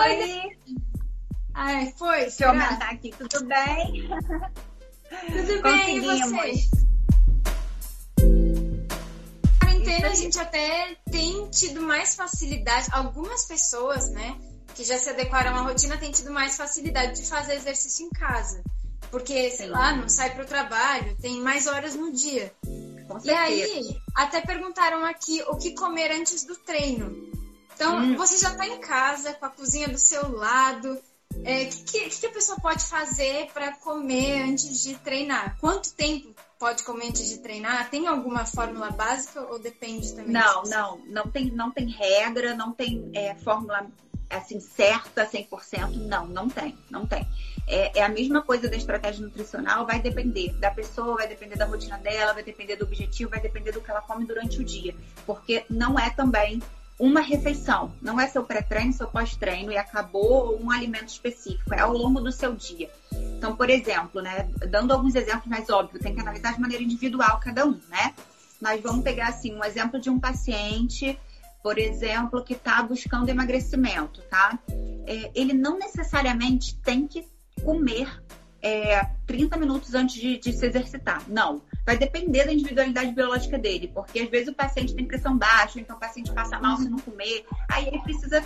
Oi! Ai, foi. Deixa eu aumentar aqui, tudo bem? Tudo bem, e você? quarentena a gente até tem tido mais facilidade, algumas pessoas, né, que já se adequaram à rotina têm tido mais facilidade de fazer exercício em casa. Porque, sei lá, não sai para o trabalho, tem mais horas no dia. e aí, até perguntaram aqui o que comer antes do treino. Então, hum. você já está em casa, com a cozinha do seu lado. O é, que, que, que, a pessoa pode fazer para comer antes de treinar? Quanto tempo pode comer antes de treinar? Tem alguma fórmula básica ou depende também? Não, não, não tem, não tem regra, não tem é, fórmula assim certa 100%, não, não tem, não tem. É, é, a mesma coisa da estratégia nutricional, vai depender da pessoa, vai depender da rotina dela, vai depender do objetivo, vai depender do que ela come durante o dia, porque não é também uma refeição, não é seu pré-treino, seu pós-treino e acabou um alimento específico, é ao longo do seu dia. Então, por exemplo, né, dando alguns exemplos mais óbvios, tem que analisar de maneira individual cada um, né? Nós vamos pegar assim um exemplo de um paciente, por exemplo, que está buscando emagrecimento, tá? É, ele não necessariamente tem que comer é, 30 minutos antes de, de, se exercitar. Não. Vai depender da individualidade biológica dele, porque às vezes o paciente tem pressão baixa, então o paciente passa mal se não comer, aí ele precisa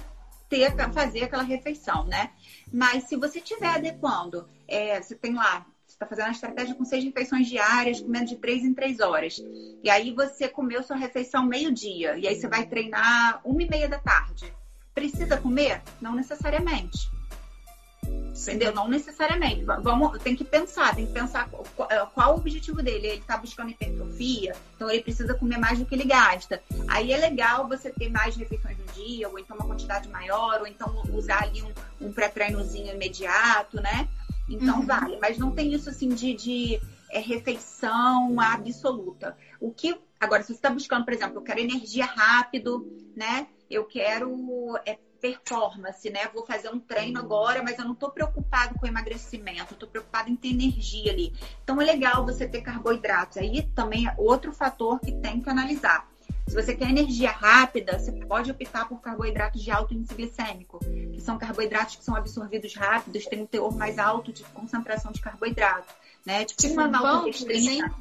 ter, fazer aquela refeição, né? Mas se você estiver adequando, é, você tem lá, você está fazendo a estratégia com seis refeições diárias, comendo de três em três horas. E aí você comeu sua refeição meio-dia, e aí você vai treinar uma e meia da tarde. Precisa comer? Não necessariamente. Entendeu? Não necessariamente. Vamos, tem que pensar, tem que pensar qual, é, qual o objetivo dele. Ele está buscando hipertrofia, então ele precisa comer mais do que ele gasta. Aí é legal você ter mais refeições no dia, ou então uma quantidade maior, ou então usar ali um, um pré-treinozinho imediato, né? Então uhum. vale. Mas não tem isso assim de, de é, refeição absoluta. O que. Agora, se você está buscando, por exemplo, eu quero energia rápido, né? Eu quero é, performance, né? Vou fazer um treino agora, mas eu não estou preocupado com emagrecimento, estou preocupado em ter energia ali. Então é legal você ter carboidratos. Aí também é outro fator que tem que analisar. Se você quer energia rápida, você pode optar por carboidratos de alto índice glicêmico, que são carboidratos que são absorvidos rápidos, têm um teor mais alto de concentração de carboidrato, né? Tipo, tipo uma maltodextrina,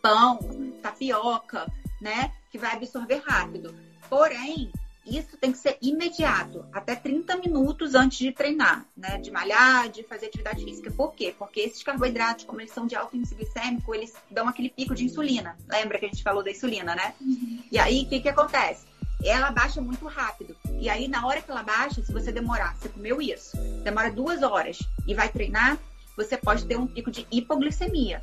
pão, tapioca, né? Que vai absorver rápido. Porém, isso tem que ser imediato, até 30 minutos antes de treinar, né? De malhar, de fazer atividade física. Por quê? Porque esses carboidratos, como eles são de alto índice glicêmico, eles dão aquele pico de insulina. Lembra que a gente falou da insulina, né? Uhum. E aí, o que, que acontece? Ela baixa muito rápido. E aí, na hora que ela baixa, se você demorar, você comeu isso, demora duas horas e vai treinar, você pode ter um pico de hipoglicemia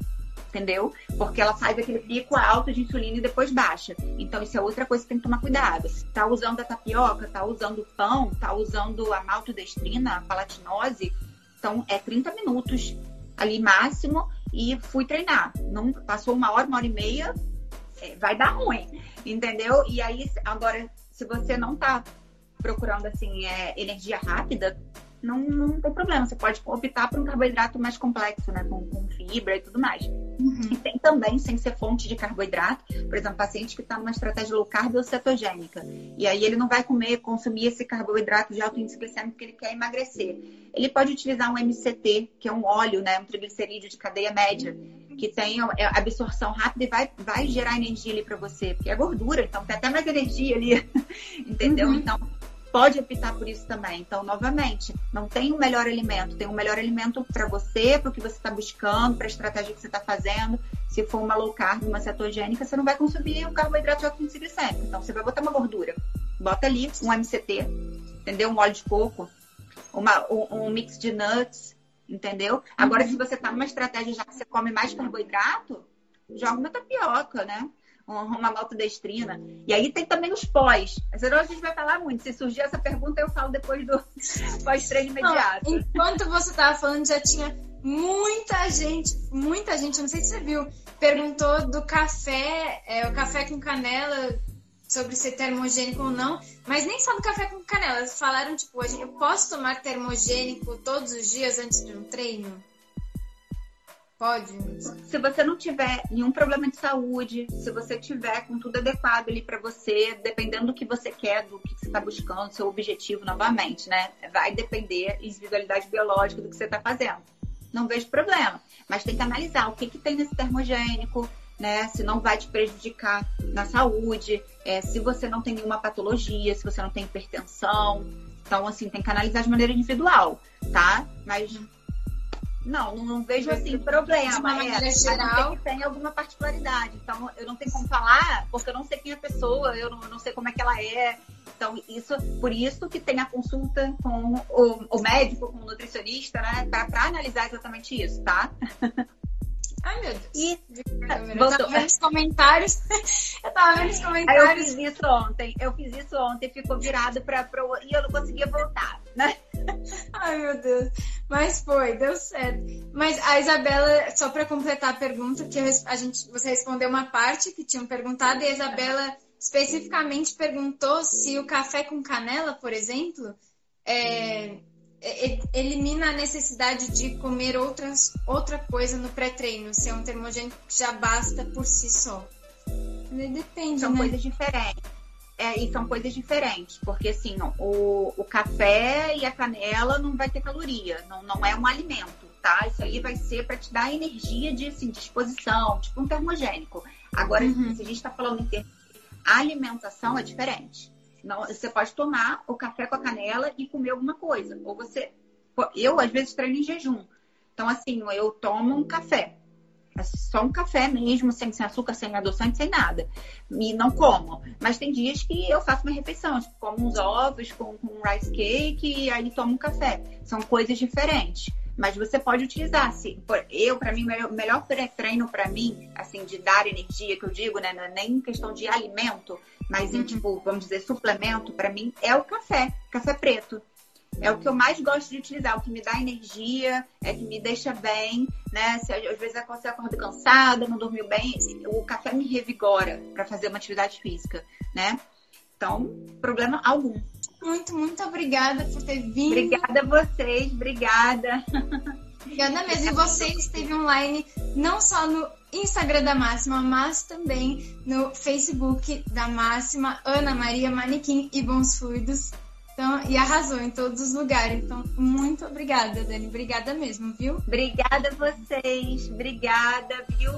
entendeu? Porque ela faz aquele pico alto de insulina e depois baixa. Então, isso é outra coisa que tem que tomar cuidado. Tá usando a tapioca, tá usando o pão, tá usando a maltodestrina, a palatinose. Então, é 30 minutos ali máximo e fui treinar. Não passou uma hora, uma hora e meia, é, vai dar ruim, entendeu? E aí, agora, se você não tá procurando assim é, energia rápida, não, não tem problema. Você pode optar por um carboidrato mais complexo, né? Com, com fibra e tudo mais. Uhum. E tem também, sem ser fonte de carboidrato, por exemplo, paciente que está numa estratégia low carb ou cetogênica. E aí ele não vai comer, consumir esse carboidrato de alto índice glicêmico porque ele quer emagrecer. Ele pode utilizar um MCT, que é um óleo, né? Um triglicerídeo de cadeia média, que tem é, absorção rápida e vai, vai gerar energia ali para você, porque é gordura, então tem até mais energia ali, entendeu? Uhum. Então, pode optar por isso também. Então, novamente, não tem um melhor alimento, tem um melhor alimento para você, para o que você está buscando, para a estratégia que você está fazendo. Se for uma low carb, uma cetogênica, você não vai consumir o carboidrato de alto índice glicêmico. Então, você vai botar uma gordura. Bota ali um MCT, entendeu? Um óleo de coco, uma, um, um mix de nuts, entendeu? Agora, uhum. se você está numa estratégia já que você come mais carboidrato, joga uma tapioca, né? Uma maltodestrina. E aí tem também os pós. Senão a gente vai falar muito. Se surgir essa pergunta, eu falo depois do pós-treino imediato. Não, enquanto você estava falando, já tinha muita gente, muita gente, não sei se você viu, perguntou do café, é, o café com canela, sobre ser termogênico ou não, mas nem só do café com canela. Falaram, tipo, eu posso tomar termogênico todos os dias antes de um treino? Pode? Se você não tiver nenhum problema de saúde, se você tiver com tudo adequado ali para você, dependendo do que você quer, do que você está buscando, seu objetivo novamente, né? Vai depender individualidade biológica do que você está fazendo. Não vejo problema, mas tem que analisar o que, que tem nesse termogênico, né? Se não vai te prejudicar na saúde, é, se você não tem nenhuma patologia, se você não tem hipertensão. Então, assim, tem que analisar de maneira individual, tá? Mas não, não, vejo assim problema. De uma maneira é, geral. que tem alguma particularidade. Então, eu não tenho como falar, porque eu não sei quem é a pessoa, eu não, eu não sei como é que ela é. Então, isso, por isso que tem a consulta com o, o médico, com o nutricionista, né? Para analisar exatamente isso, tá? Ai, meu Deus. E eu tava vendo os comentários. eu tava vendo os comentários. Aí eu fiz isso ontem. Eu fiz isso ontem, ficou virado para pro... e eu não conseguia voltar, né? Ai, meu Deus. Mas foi, deu certo. Mas a Isabela, só para completar a pergunta, que a gente, você respondeu uma parte que tinham perguntado, e a Isabela especificamente perguntou se o café com canela, por exemplo, é, é, elimina a necessidade de comer outras, outra coisa no pré-treino, se é um termogênico que já basta por si só. Depende, São né? coisas diferentes. É, e são coisas diferentes, porque assim, o, o café e a canela não vai ter caloria, não, não é um alimento, tá? Isso aí vai ser para te dar energia de assim, disposição, tipo um termogênico. Agora, uhum. se a gente está falando em termos de alimentação, é diferente. Não, você pode tomar o café com a canela e comer alguma coisa. Ou você. Eu, às vezes, treino em jejum. Então, assim, eu tomo um café. É só um café mesmo, sem, sem açúcar, sem adoçante, sem nada. E não como. Mas tem dias que eu faço uma refeição, tipo, como uns ovos com, com rice cake e aí tomo um café. São coisas diferentes. Mas você pode utilizar. Se, eu, para mim, o melhor pré-treino para mim, assim, de dar energia, que eu digo, né? Não é nem questão de alimento, mas em, uhum. tipo, vamos dizer, suplemento, para mim, é o café, café preto. É o que eu mais gosto de utilizar, o que me dá energia, é que me deixa bem, né? Se, às vezes você acorda cansada, não dormiu bem, o café me revigora para fazer uma atividade física, né? Então, problema algum. Muito, muito obrigada por ter vindo. Obrigada a vocês, obrigada. Obrigada mesmo. E você esteve online não só no Instagram da Máxima, mas também no Facebook da Máxima, Ana Maria Manequim e Bons Fluidos. Então, e arrasou em todos os lugares. Então, muito obrigada, Dani. Obrigada mesmo, viu? Obrigada a vocês. Obrigada, viu?